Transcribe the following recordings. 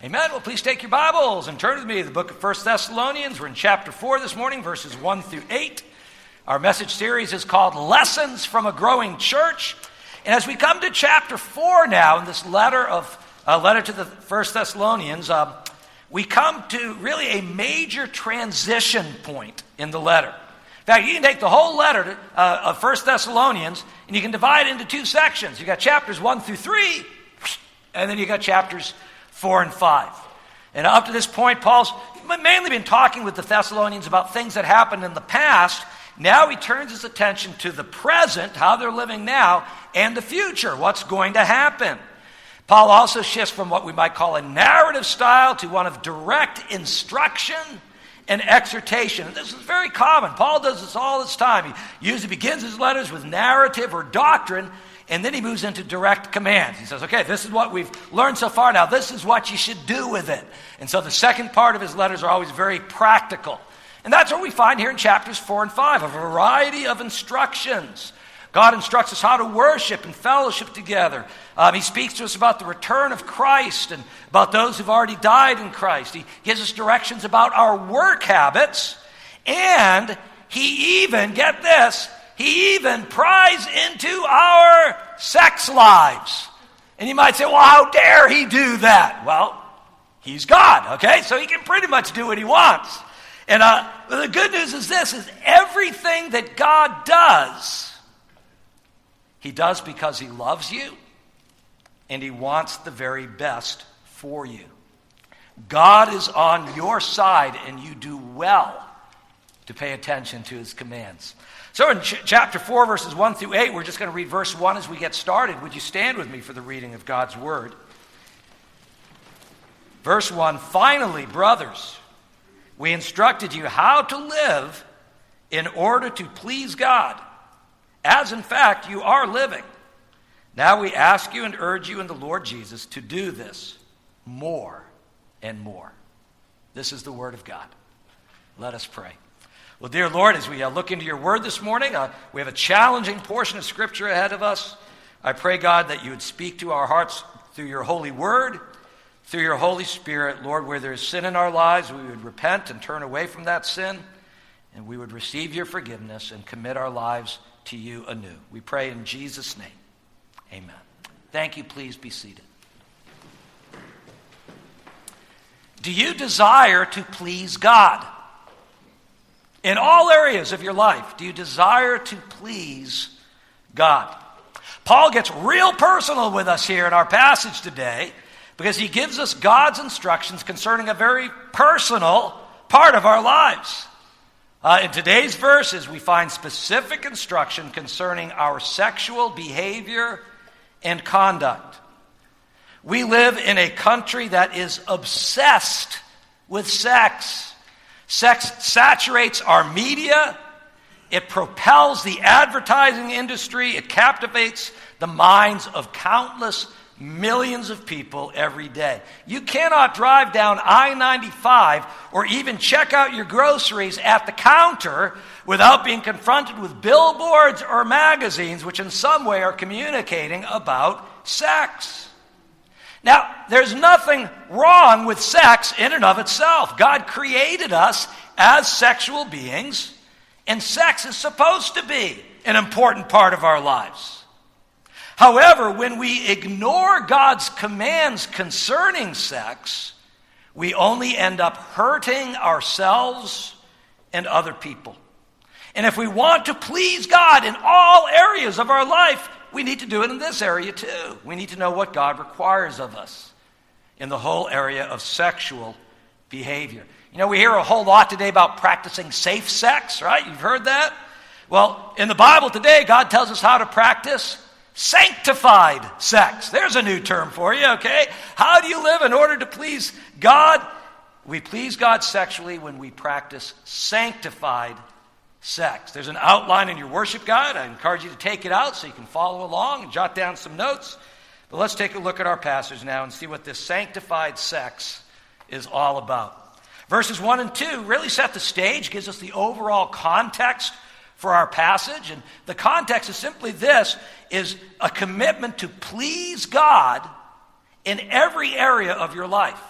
Amen. Well, please take your Bibles and turn with me to the book of 1 Thessalonians. We're in chapter 4 this morning, verses 1 through 8. Our message series is called Lessons from a Growing Church. And as we come to chapter 4 now in this letter of uh, letter to the 1 Thessalonians, uh, we come to really a major transition point in the letter. In fact, you can take the whole letter to, uh, of 1 Thessalonians and you can divide it into two sections. You've got chapters 1 through 3, and then you've got chapters 4 and 5. And up to this point, Paul's mainly been talking with the Thessalonians about things that happened in the past. Now he turns his attention to the present, how they're living now, and the future, what's going to happen. Paul also shifts from what we might call a narrative style to one of direct instruction and exhortation. And this is very common. Paul does this all this time. He usually begins his letters with narrative or doctrine, and then he moves into direct commands. He says, okay, this is what we've learned so far. Now, this is what you should do with it. And so the second part of his letters are always very practical. And that's what we find here in chapters 4 and 5 a variety of instructions. God instructs us how to worship and fellowship together. Um, he speaks to us about the return of Christ and about those who've already died in Christ. He gives us directions about our work habits. And he even, get this, he even pries into our sex lives. And you might say, well, how dare he do that? Well, he's God, okay? So he can pretty much do what he wants. And uh, the good news is this, is everything that God does, he does because he loves you and he wants the very best for you. God is on your side and you do well to pay attention to his commands. So in ch- chapter 4, verses 1 through 8, we're just going to read verse 1 as we get started. Would you stand with me for the reading of God's word? Verse 1 Finally, brothers, we instructed you how to live in order to please God, as in fact you are living. Now we ask you and urge you in the Lord Jesus to do this more and more. This is the word of God. Let us pray. Well, dear Lord, as we uh, look into your word this morning, uh, we have a challenging portion of Scripture ahead of us. I pray, God, that you would speak to our hearts through your holy word, through your Holy Spirit. Lord, where there is sin in our lives, we would repent and turn away from that sin, and we would receive your forgiveness and commit our lives to you anew. We pray in Jesus' name. Amen. Thank you. Please be seated. Do you desire to please God? In all areas of your life, do you desire to please God? Paul gets real personal with us here in our passage today because he gives us God's instructions concerning a very personal part of our lives. Uh, in today's verses, we find specific instruction concerning our sexual behavior and conduct. We live in a country that is obsessed with sex. Sex saturates our media, it propels the advertising industry, it captivates the minds of countless millions of people every day. You cannot drive down I 95 or even check out your groceries at the counter without being confronted with billboards or magazines which, in some way, are communicating about sex. Now, there's nothing wrong with sex in and of itself. God created us as sexual beings, and sex is supposed to be an important part of our lives. However, when we ignore God's commands concerning sex, we only end up hurting ourselves and other people. And if we want to please God in all areas of our life, we need to do it in this area too. We need to know what God requires of us in the whole area of sexual behavior. You know, we hear a whole lot today about practicing safe sex, right? You've heard that? Well, in the Bible today, God tells us how to practice sanctified sex. There's a new term for you, okay? How do you live in order to please God? We please God sexually when we practice sanctified sex. There's an outline in your worship guide. I encourage you to take it out so you can follow along and jot down some notes. But let's take a look at our passage now and see what this sanctified sex is all about. Verses 1 and 2 really set the stage, gives us the overall context for our passage. And the context is simply this is a commitment to please God in every area of your life.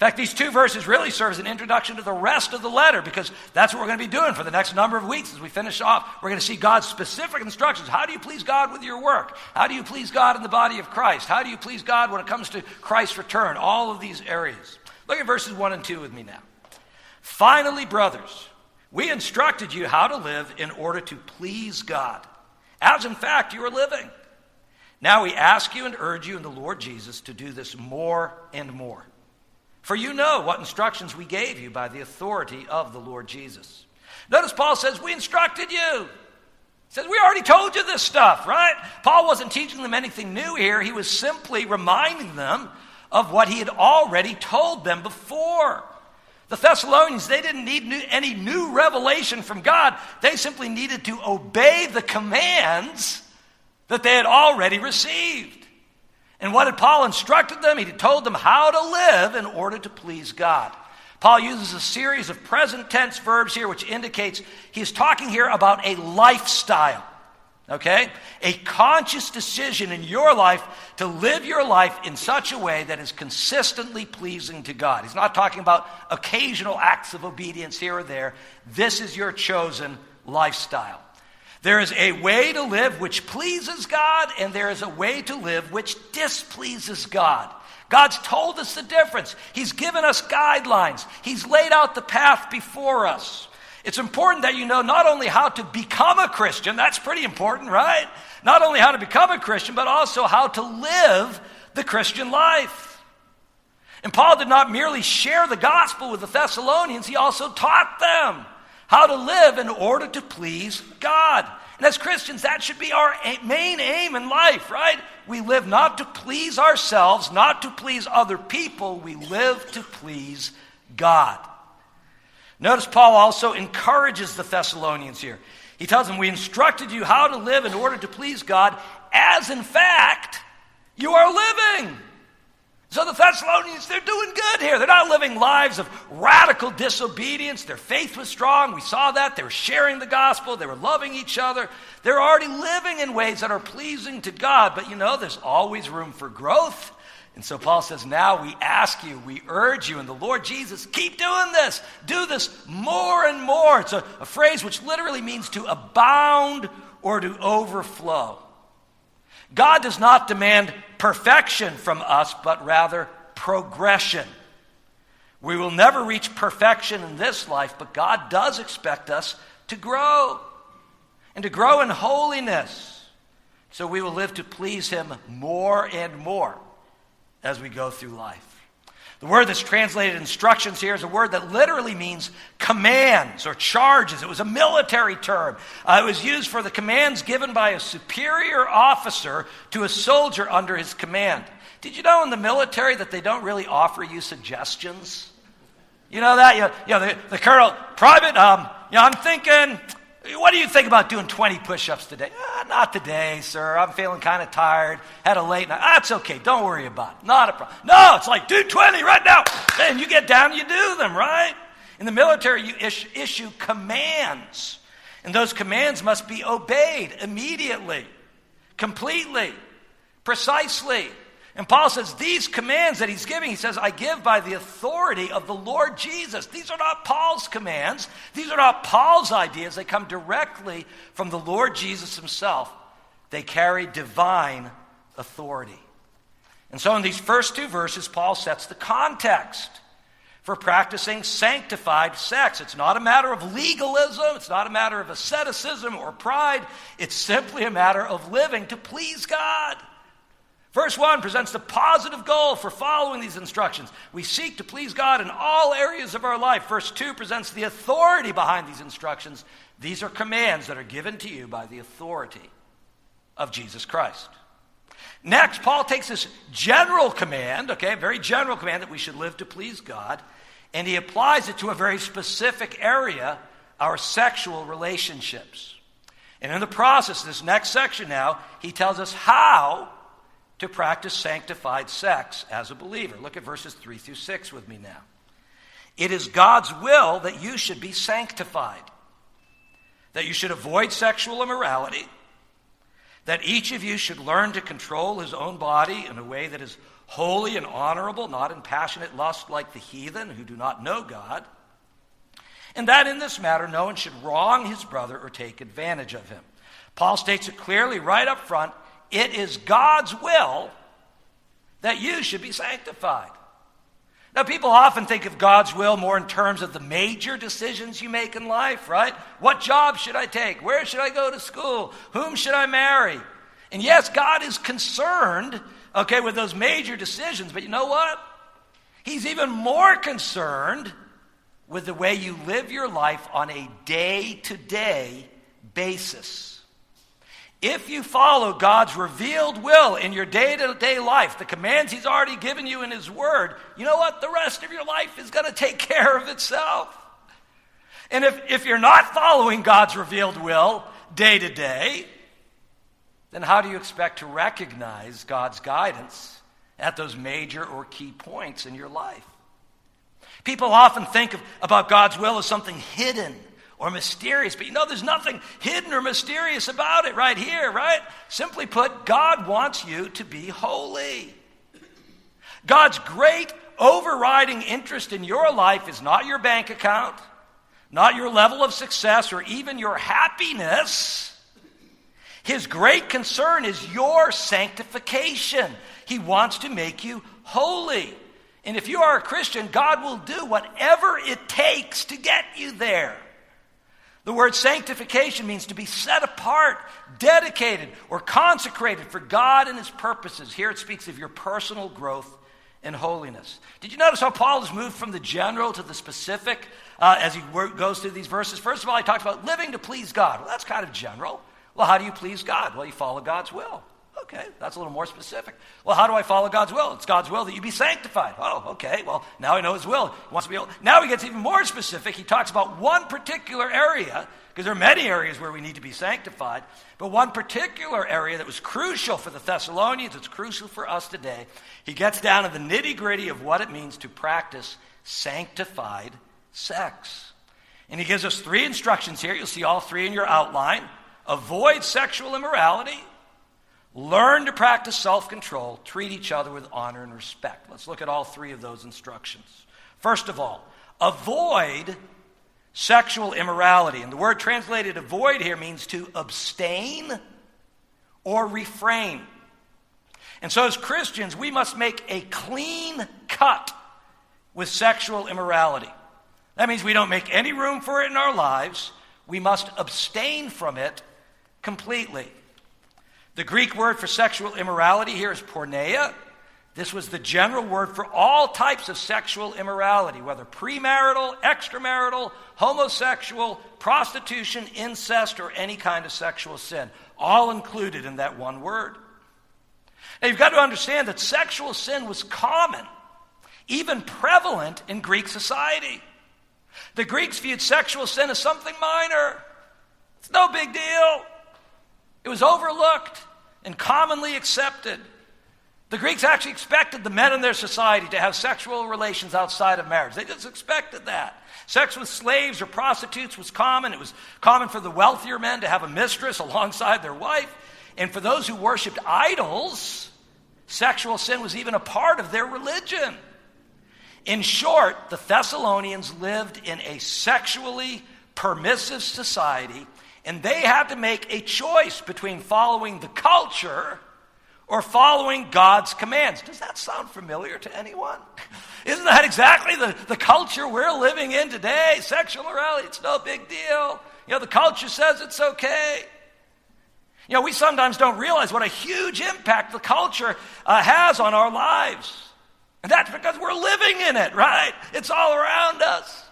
In fact, these two verses really serve as an introduction to the rest of the letter because that's what we're going to be doing for the next number of weeks as we finish off. We're going to see God's specific instructions. How do you please God with your work? How do you please God in the body of Christ? How do you please God when it comes to Christ's return? All of these areas. Look at verses 1 and 2 with me now. Finally, brothers, we instructed you how to live in order to please God, as in fact you are living. Now we ask you and urge you in the Lord Jesus to do this more and more for you know what instructions we gave you by the authority of the Lord Jesus. Notice Paul says, We instructed you. He says, We already told you this stuff, right? Paul wasn't teaching them anything new here. He was simply reminding them of what he had already told them before. The Thessalonians, they didn't need new, any new revelation from God. They simply needed to obey the commands that they had already received. And what had Paul instructed them? He had told them how to live in order to please God. Paul uses a series of present tense verbs here, which indicates he's talking here about a lifestyle. Okay? A conscious decision in your life to live your life in such a way that is consistently pleasing to God. He's not talking about occasional acts of obedience here or there. This is your chosen lifestyle. There is a way to live which pleases God, and there is a way to live which displeases God. God's told us the difference. He's given us guidelines. He's laid out the path before us. It's important that you know not only how to become a Christian, that's pretty important, right? Not only how to become a Christian, but also how to live the Christian life. And Paul did not merely share the gospel with the Thessalonians, he also taught them how to live in order to please God. And as Christians, that should be our main aim in life, right? We live not to please ourselves, not to please other people. We live to please God. Notice Paul also encourages the Thessalonians here. He tells them, We instructed you how to live in order to please God, as in fact you are living. So the Thessalonians, they're doing good here. They're not living lives of radical disobedience. Their faith was strong. We saw that. They were sharing the gospel. They were loving each other. They're already living in ways that are pleasing to God. But you know, there's always room for growth. And so Paul says, Now we ask you, we urge you in the Lord Jesus, keep doing this. Do this more and more. It's a, a phrase which literally means to abound or to overflow. God does not demand perfection from us, but rather progression. We will never reach perfection in this life, but God does expect us to grow and to grow in holiness. So we will live to please Him more and more as we go through life. The word that's translated instructions here is a word that literally means commands or charges. It was a military term. Uh, it was used for the commands given by a superior officer to a soldier under his command. Did you know in the military that they don't really offer you suggestions? You know that? You you know the, the colonel, private, um, you know, I'm thinking, what do you think about doing 20 push ups today? Ah, not today, sir. I'm feeling kind of tired. Had a late night. That's okay. Don't worry about it. Not a problem. No, it's like, do 20 right now. Then you get down, you do them, right? In the military, you issue commands. And those commands must be obeyed immediately, completely, precisely. And Paul says, These commands that he's giving, he says, I give by the authority of the Lord Jesus. These are not Paul's commands. These are not Paul's ideas. They come directly from the Lord Jesus himself. They carry divine authority. And so, in these first two verses, Paul sets the context for practicing sanctified sex. It's not a matter of legalism, it's not a matter of asceticism or pride. It's simply a matter of living to please God. Verse 1 presents the positive goal for following these instructions. We seek to please God in all areas of our life. Verse 2 presents the authority behind these instructions. These are commands that are given to you by the authority of Jesus Christ. Next, Paul takes this general command, okay, very general command that we should live to please God, and he applies it to a very specific area, our sexual relationships. And in the process, this next section now, he tells us how to practice sanctified sex as a believer. Look at verses 3 through 6 with me now. It is God's will that you should be sanctified, that you should avoid sexual immorality, that each of you should learn to control his own body in a way that is holy and honorable, not in passionate lust like the heathen who do not know God, and that in this matter no one should wrong his brother or take advantage of him. Paul states it clearly right up front it is God's will that you should be sanctified. Now, people often think of God's will more in terms of the major decisions you make in life, right? What job should I take? Where should I go to school? Whom should I marry? And yes, God is concerned, okay, with those major decisions, but you know what? He's even more concerned with the way you live your life on a day to day basis. If you follow God's revealed will in your day to day life, the commands He's already given you in His Word, you know what? The rest of your life is going to take care of itself. And if, if you're not following God's revealed will day to day, then how do you expect to recognize God's guidance at those major or key points in your life? People often think of, about God's will as something hidden or mysterious. But you know, there's nothing hidden or mysterious about it right here, right? Simply put, God wants you to be holy. God's great overriding interest in your life is not your bank account, not your level of success, or even your happiness. His great concern is your sanctification. He wants to make you holy. And if you are a Christian, God will do whatever it takes to get you there. The word sanctification means to be set apart, dedicated, or consecrated for God and His purposes. Here it speaks of your personal growth and holiness. Did you notice how Paul has moved from the general to the specific uh, as he goes through these verses? First of all, he talks about living to please God. Well, that's kind of general. Well, how do you please God? Well, you follow God's will. Okay, that's a little more specific. Well, how do I follow God's will? It's God's will that you be sanctified. Oh, okay. Well, now I know His will. He wants to be able, now he gets even more specific. He talks about one particular area, because there are many areas where we need to be sanctified, but one particular area that was crucial for the Thessalonians, it's crucial for us today. He gets down to the nitty gritty of what it means to practice sanctified sex. And he gives us three instructions here. You'll see all three in your outline. Avoid sexual immorality Learn to practice self control, treat each other with honor and respect. Let's look at all three of those instructions. First of all, avoid sexual immorality. And the word translated avoid here means to abstain or refrain. And so, as Christians, we must make a clean cut with sexual immorality. That means we don't make any room for it in our lives. We must abstain from it completely. The Greek word for sexual immorality here is porneia. This was the general word for all types of sexual immorality, whether premarital, extramarital, homosexual, prostitution, incest, or any kind of sexual sin. All included in that one word. Now you've got to understand that sexual sin was common, even prevalent in Greek society. The Greeks viewed sexual sin as something minor. It's no big deal. It was overlooked and commonly accepted. The Greeks actually expected the men in their society to have sexual relations outside of marriage. They just expected that. Sex with slaves or prostitutes was common. It was common for the wealthier men to have a mistress alongside their wife. And for those who worshiped idols, sexual sin was even a part of their religion. In short, the Thessalonians lived in a sexually permissive society and they had to make a choice between following the culture or following God's commands. Does that sound familiar to anyone? Isn't that exactly the, the culture we're living in today? Sexual morality, it's no big deal. You know, the culture says it's okay. You know, we sometimes don't realize what a huge impact the culture uh, has on our lives. And that's because we're living in it, right? It's all around us.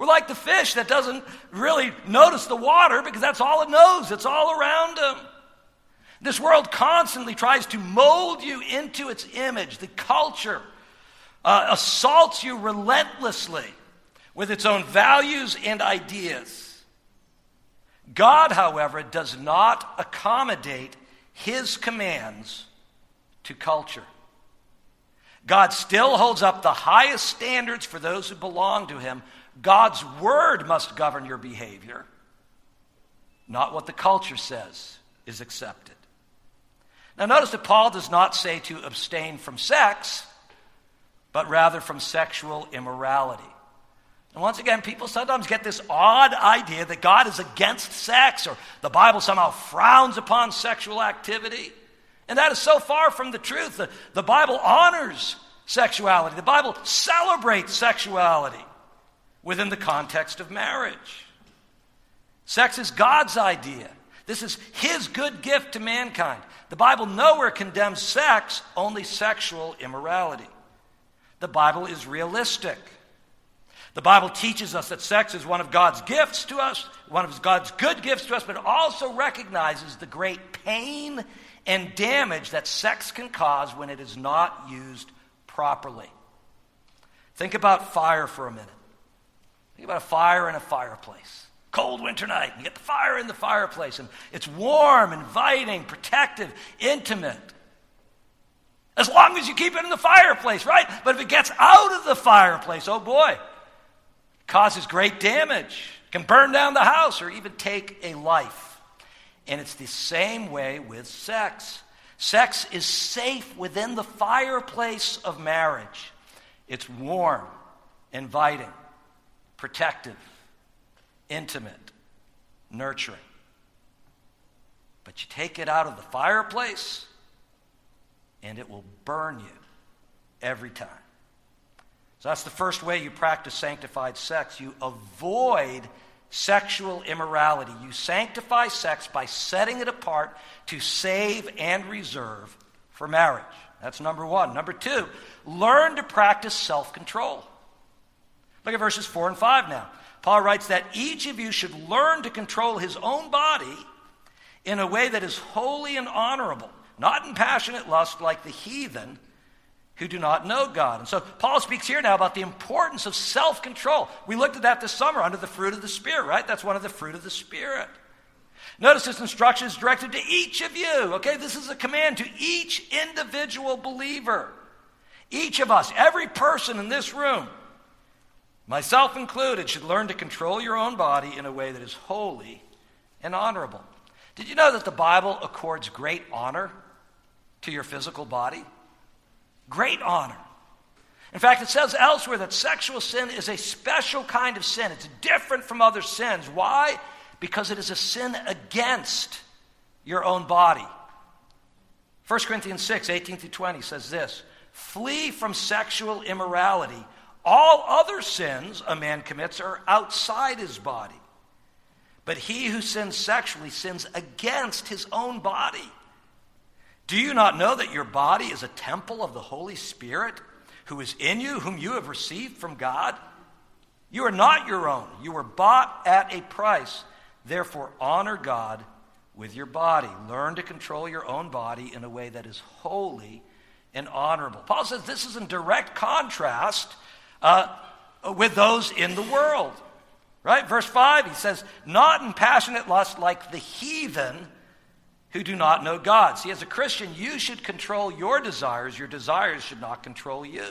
We're like the fish that doesn't really notice the water because that's all it knows, it's all around him. This world constantly tries to mold you into its image. The culture uh, assaults you relentlessly with its own values and ideas. God, however, does not accommodate his commands to culture. God still holds up the highest standards for those who belong to him, God's word must govern your behavior, not what the culture says is accepted. Now, notice that Paul does not say to abstain from sex, but rather from sexual immorality. And once again, people sometimes get this odd idea that God is against sex or the Bible somehow frowns upon sexual activity. And that is so far from the truth. The, the Bible honors sexuality, the Bible celebrates sexuality within the context of marriage. Sex is God's idea. This is His good gift to mankind. The Bible nowhere condemns sex, only sexual immorality. The Bible is realistic. The Bible teaches us that sex is one of God's gifts to us, one of God's good gifts to us, but also recognizes the great pain and damage that sex can cause when it is not used properly. Think about fire for a minute. Think about a fire in a fireplace. Cold winter night, you get the fire in the fireplace, and it's warm, inviting, protective, intimate. As long as you keep it in the fireplace, right? But if it gets out of the fireplace, oh boy, causes great damage. Can burn down the house or even take a life. And it's the same way with sex. Sex is safe within the fireplace of marriage. It's warm, inviting, protective, intimate, nurturing. But you take it out of the fireplace, and it will burn you every time. So that's the first way you practice sanctified sex. You avoid sexual immorality. You sanctify sex by setting it apart to save and reserve for marriage. That's number one. Number two, learn to practice self control. Look at verses 4 and 5 now. Paul writes that each of you should learn to control his own body in a way that is holy and honorable, not in passionate lust like the heathen who do not know God. And so Paul speaks here now about the importance of self control. We looked at that this summer under the fruit of the Spirit, right? That's one of the fruit of the Spirit. Notice this instruction is directed to each of you, okay? This is a command to each individual believer. Each of us, every person in this room, myself included, should learn to control your own body in a way that is holy and honorable. Did you know that the Bible accords great honor to your physical body? Great honor. In fact, it says elsewhere that sexual sin is a special kind of sin. It's different from other sins. Why? Because it is a sin against your own body. 1 Corinthians 6, 18 through 20 says this Flee from sexual immorality. All other sins a man commits are outside his body. But he who sins sexually sins against his own body. Do you not know that your body is a temple of the Holy Spirit who is in you, whom you have received from God? You are not your own. You were bought at a price. Therefore, honor God with your body. Learn to control your own body in a way that is holy and honorable. Paul says this is in direct contrast uh, with those in the world. Right? Verse 5, he says, Not in passionate lust like the heathen who do not know God. See, as a Christian, you should control your desires. Your desires should not control you.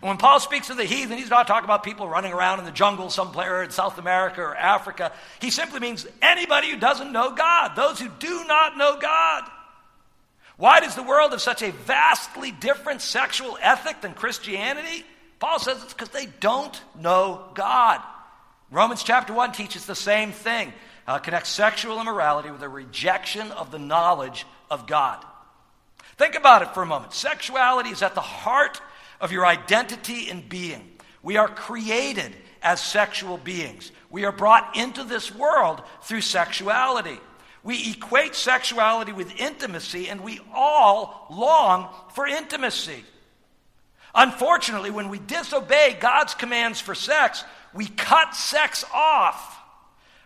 And when Paul speaks of the heathen, he's not talking about people running around in the jungle somewhere in South America or Africa. He simply means anybody who doesn't know God, those who do not know God. Why does the world have such a vastly different sexual ethic than Christianity? Paul says it's because they don't know God. Romans chapter 1 teaches the same thing. Uh, connects sexual immorality with a rejection of the knowledge of God. Think about it for a moment. Sexuality is at the heart of your identity and being. We are created as sexual beings. We are brought into this world through sexuality. We equate sexuality with intimacy, and we all long for intimacy. Unfortunately, when we disobey God's commands for sex, we cut sex off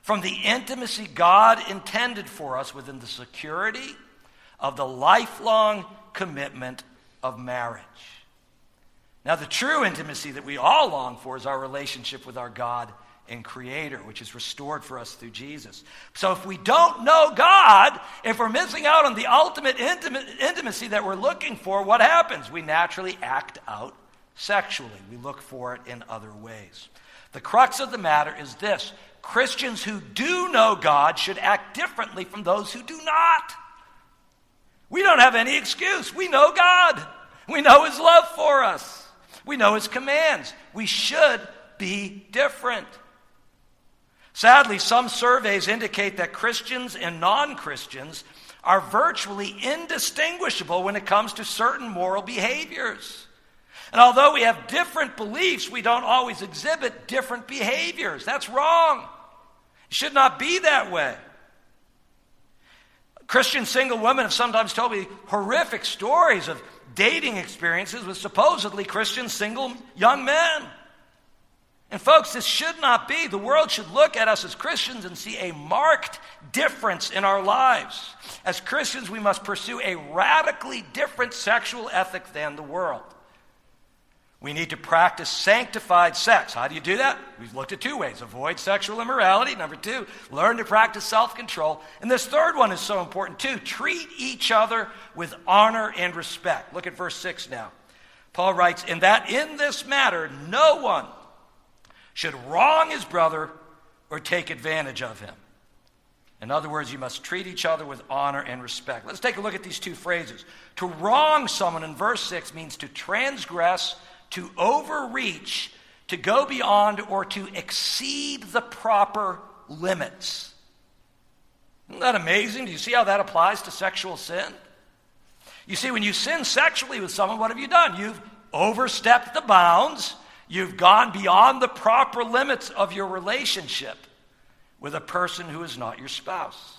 from the intimacy God intended for us within the security of the lifelong commitment of marriage. Now, the true intimacy that we all long for is our relationship with our God and Creator, which is restored for us through Jesus. So, if we don't know God, if we're missing out on the ultimate intimacy that we're looking for, what happens? We naturally act out sexually. We look for it in other ways. The crux of the matter is this Christians who do know God should act differently from those who do not. We don't have any excuse. We know God. We know His love for us. We know His commands. We should be different. Sadly, some surveys indicate that Christians and non Christians are virtually indistinguishable when it comes to certain moral behaviors. And although we have different beliefs, we don't always exhibit different behaviors. That's wrong. It should not be that way. Christian single women have sometimes told me horrific stories of dating experiences with supposedly Christian single young men. And, folks, this should not be. The world should look at us as Christians and see a marked difference in our lives. As Christians, we must pursue a radically different sexual ethic than the world. We need to practice sanctified sex. How do you do that? We've looked at two ways avoid sexual immorality. Number two, learn to practice self control. And this third one is so important too treat each other with honor and respect. Look at verse 6 now. Paul writes, In that in this matter, no one should wrong his brother or take advantage of him. In other words, you must treat each other with honor and respect. Let's take a look at these two phrases. To wrong someone in verse 6 means to transgress to overreach, to go beyond, or to exceed the proper limits. Isn't that amazing? Do you see how that applies to sexual sin? You see, when you sin sexually with someone, what have you done? You've overstepped the bounds, you've gone beyond the proper limits of your relationship with a person who is not your spouse.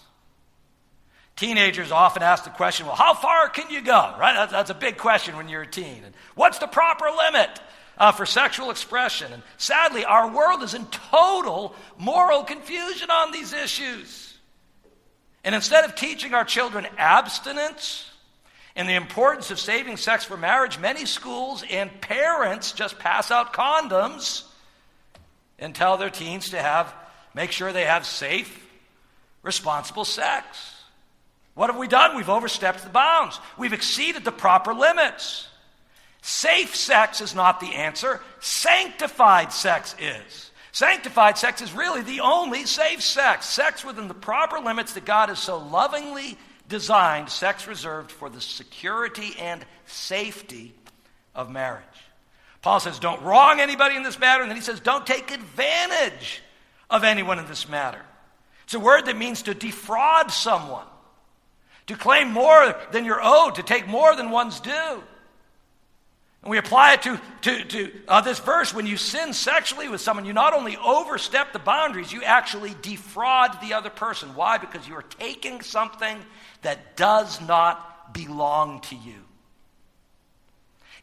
Teenagers often ask the question, well, how far can you go? Right? That's, that's a big question when you're a teen. And what's the proper limit uh, for sexual expression? And sadly, our world is in total moral confusion on these issues. And instead of teaching our children abstinence and the importance of saving sex for marriage, many schools and parents just pass out condoms and tell their teens to have, make sure they have safe, responsible sex. What have we done? We've overstepped the bounds. We've exceeded the proper limits. Safe sex is not the answer, sanctified sex is. Sanctified sex is really the only safe sex. Sex within the proper limits that God has so lovingly designed, sex reserved for the security and safety of marriage. Paul says, don't wrong anybody in this matter, and then he says, don't take advantage of anyone in this matter. It's a word that means to defraud someone to claim more than you're owed, to take more than one's due. And we apply it to, to, to uh, this verse when you sin sexually with someone, you not only overstep the boundaries, you actually defraud the other person. Why? Because you are taking something that does not belong to you.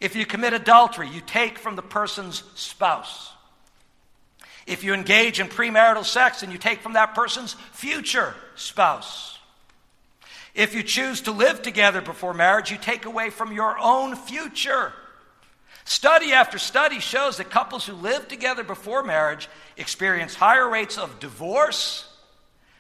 If you commit adultery, you take from the person's spouse. If you engage in premarital sex, then you take from that person's future spouse. If you choose to live together before marriage, you take away from your own future. Study after study shows that couples who live together before marriage experience higher rates of divorce,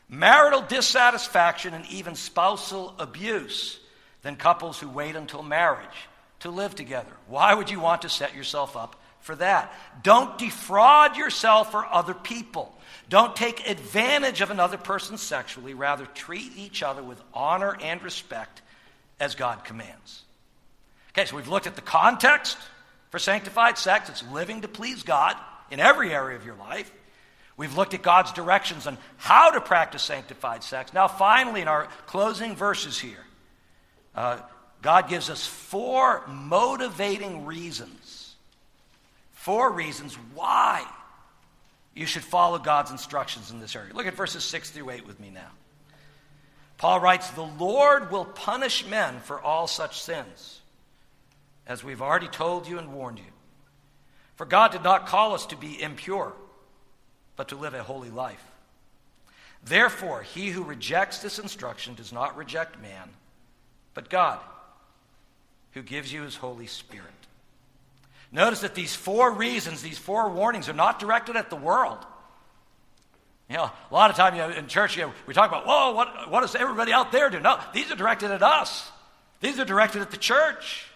marital dissatisfaction, and even spousal abuse than couples who wait until marriage to live together. Why would you want to set yourself up for that? Don't defraud yourself or other people. Don't take advantage of another person sexually. Rather, treat each other with honor and respect as God commands. Okay, so we've looked at the context for sanctified sex. It's living to please God in every area of your life. We've looked at God's directions on how to practice sanctified sex. Now, finally, in our closing verses here, uh, God gives us four motivating reasons. Four reasons why you should follow God's instructions in this area. Look at verses 6 through 8 with me now. Paul writes, The Lord will punish men for all such sins, as we've already told you and warned you. For God did not call us to be impure, but to live a holy life. Therefore, he who rejects this instruction does not reject man, but God, who gives you his Holy Spirit. Notice that these four reasons, these four warnings, are not directed at the world. You know, a lot of time you know, in church you know, we talk about, whoa, what, what does everybody out there do? No, these are directed at us. These are directed at the church.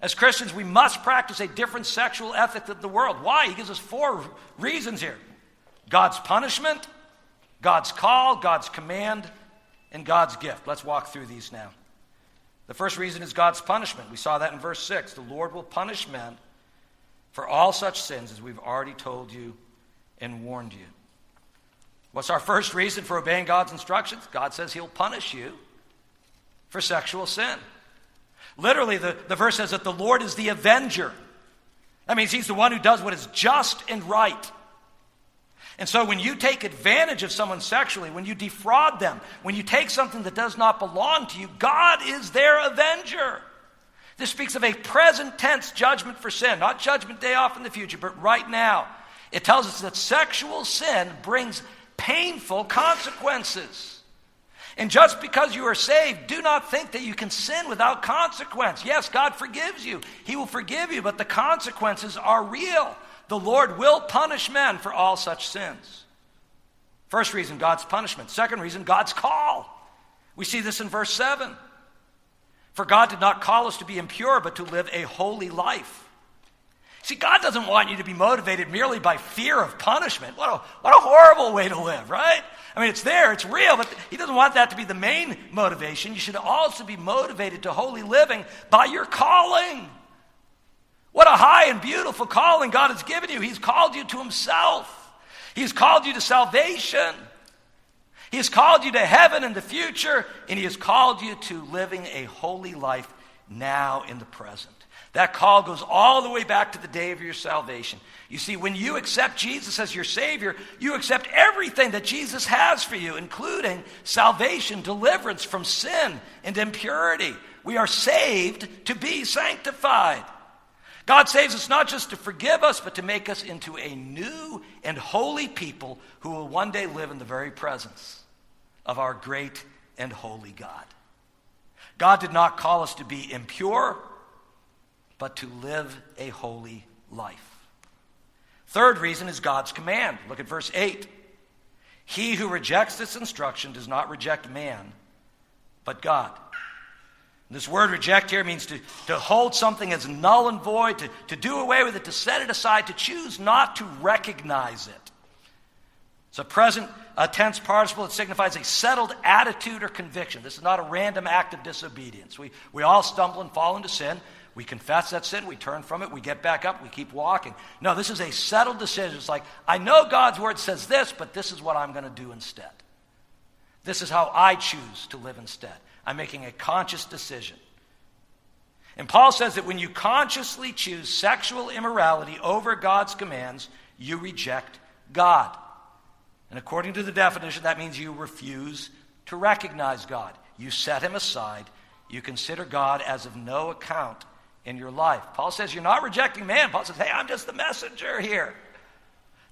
As Christians, we must practice a different sexual ethic than the world. Why? He gives us four reasons here God's punishment, God's call, God's command, and God's gift. Let's walk through these now. The first reason is God's punishment. We saw that in verse 6. The Lord will punish men for all such sins as we've already told you and warned you. What's our first reason for obeying God's instructions? God says He'll punish you for sexual sin. Literally, the, the verse says that the Lord is the avenger. That means He's the one who does what is just and right. And so when you take advantage of someone sexually, when you defraud them, when you take something that does not belong to you, God is their avenger. This speaks of a present tense judgment for sin, not judgment day off in the future, but right now. It tells us that sexual sin brings painful consequences. And just because you are saved, do not think that you can sin without consequence. Yes, God forgives you, He will forgive you, but the consequences are real. The Lord will punish men for all such sins. First reason, God's punishment. Second reason, God's call. We see this in verse 7. For God did not call us to be impure, but to live a holy life. See, God doesn't want you to be motivated merely by fear of punishment. What a, what a horrible way to live, right? I mean, it's there, it's real, but He doesn't want that to be the main motivation. You should also be motivated to holy living by your calling. What a high and beautiful calling God has given you. He's called you to Himself, He's called you to salvation. He has called you to heaven in the future, and He has called you to living a holy life now in the present. That call goes all the way back to the day of your salvation. You see, when you accept Jesus as your Savior, you accept everything that Jesus has for you, including salvation, deliverance from sin and impurity. We are saved to be sanctified. God saves us not just to forgive us, but to make us into a new and holy people who will one day live in the very presence of our great and holy God. God did not call us to be impure, but to live a holy life. Third reason is God's command. Look at verse 8. He who rejects this instruction does not reject man, but God this word reject here means to, to hold something as null and void, to, to do away with it, to set it aside, to choose not to recognize it. It's a present a tense participle that signifies a settled attitude or conviction. This is not a random act of disobedience. We, we all stumble and fall into sin. We confess that sin, we turn from it, we get back up, we keep walking. No, this is a settled decision. It's like, I know God's word says this, but this is what I'm going to do instead. This is how I choose to live instead. I'm making a conscious decision. And Paul says that when you consciously choose sexual immorality over God's commands, you reject God. And according to the definition, that means you refuse to recognize God. You set him aside. You consider God as of no account in your life. Paul says you're not rejecting man. Paul says, hey, I'm just the messenger here.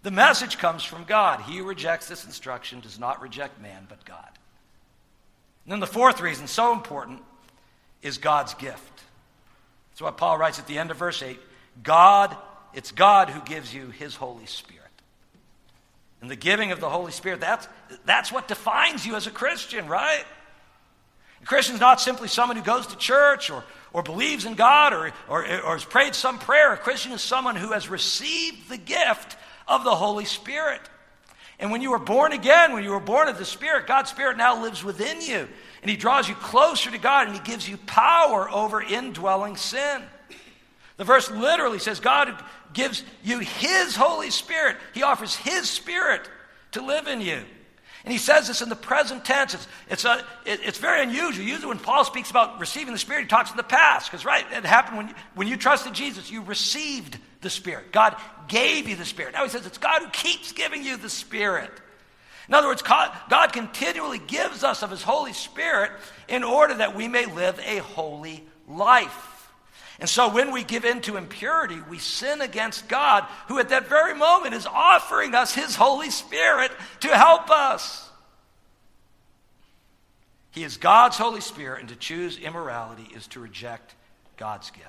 The message comes from God. He who rejects this instruction does not reject man, but God. And then the fourth reason, so important, is God's gift. That's what Paul writes at the end of verse 8. God, it's God who gives you his Holy Spirit. And the giving of the Holy Spirit, that's, that's what defines you as a Christian, right? A Christian is not simply someone who goes to church or, or believes in God or, or, or has prayed some prayer. A Christian is someone who has received the gift of the Holy Spirit. And when you were born again, when you were born of the Spirit, God's Spirit now lives within you. And He draws you closer to God and He gives you power over indwelling sin. The verse literally says God gives you His Holy Spirit, He offers His Spirit to live in you. And he says this in the present tense. It's, it's, a, it, it's very unusual. Usually, when Paul speaks about receiving the Spirit, he talks in the past. Because, right, it happened when you, when you trusted Jesus, you received the Spirit. God gave you the Spirit. Now he says it's God who keeps giving you the Spirit. In other words, God continually gives us of His Holy Spirit in order that we may live a holy life. And so when we give in to impurity, we sin against God, who at that very moment is offering us His Holy Spirit to help us. He is God's Holy Spirit, and to choose immorality is to reject God's gift.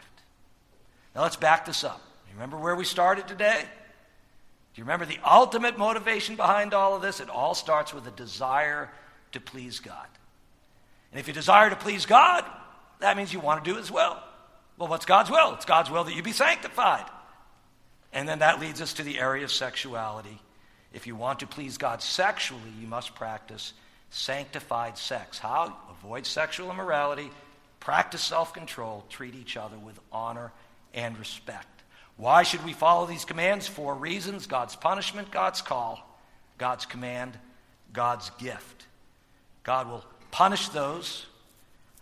Now let's back this up. You remember where we started today? Do you remember the ultimate motivation behind all of this? It all starts with a desire to please God. And if you desire to please God, that means you want to do His will. Well, what's God's will? It's God's will that you be sanctified. And then that leads us to the area of sexuality. If you want to please God sexually, you must practice sanctified sex. How? Avoid sexual immorality, practice self control, treat each other with honor and respect. Why should we follow these commands? Four reasons God's punishment, God's call, God's command, God's gift. God will punish those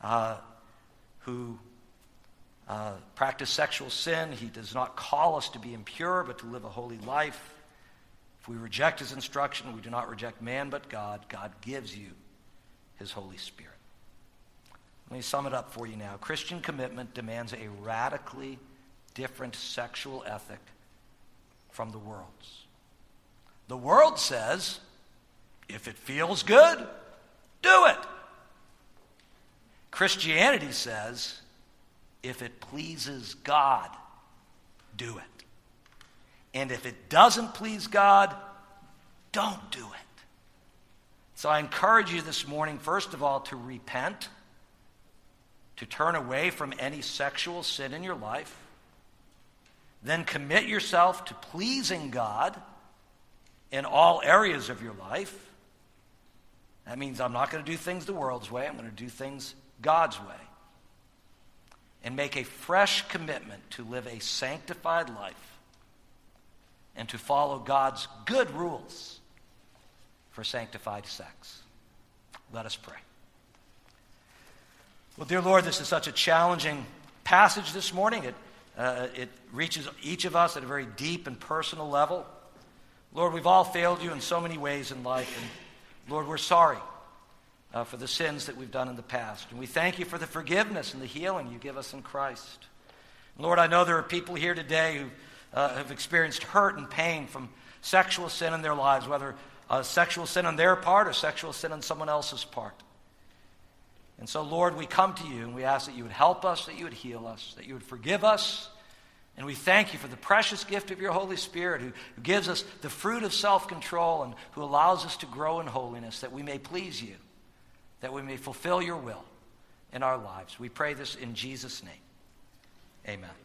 uh, who uh, practice sexual sin. He does not call us to be impure, but to live a holy life. If we reject his instruction, we do not reject man but God. God gives you his Holy Spirit. Let me sum it up for you now. Christian commitment demands a radically different sexual ethic from the world's. The world says, if it feels good, do it. Christianity says, if it pleases God, do it. And if it doesn't please God, don't do it. So I encourage you this morning, first of all, to repent, to turn away from any sexual sin in your life. Then commit yourself to pleasing God in all areas of your life. That means I'm not going to do things the world's way, I'm going to do things God's way. And make a fresh commitment to live a sanctified life and to follow God's good rules for sanctified sex. Let us pray. Well, dear Lord, this is such a challenging passage this morning. It, uh, it reaches each of us at a very deep and personal level. Lord, we've all failed you in so many ways in life. And Lord, we're sorry uh, for the sins that we've done in the past. And we thank you for the forgiveness and the healing you give us in Christ. Lord, I know there are people here today who uh, have experienced hurt and pain from sexual sin in their lives, whether uh, sexual sin on their part or sexual sin on someone else's part. And so, Lord, we come to you and we ask that you would help us, that you would heal us, that you would forgive us. And we thank you for the precious gift of your Holy Spirit who, who gives us the fruit of self control and who allows us to grow in holiness, that we may please you that we may fulfill your will in our lives. We pray this in Jesus' name. Amen.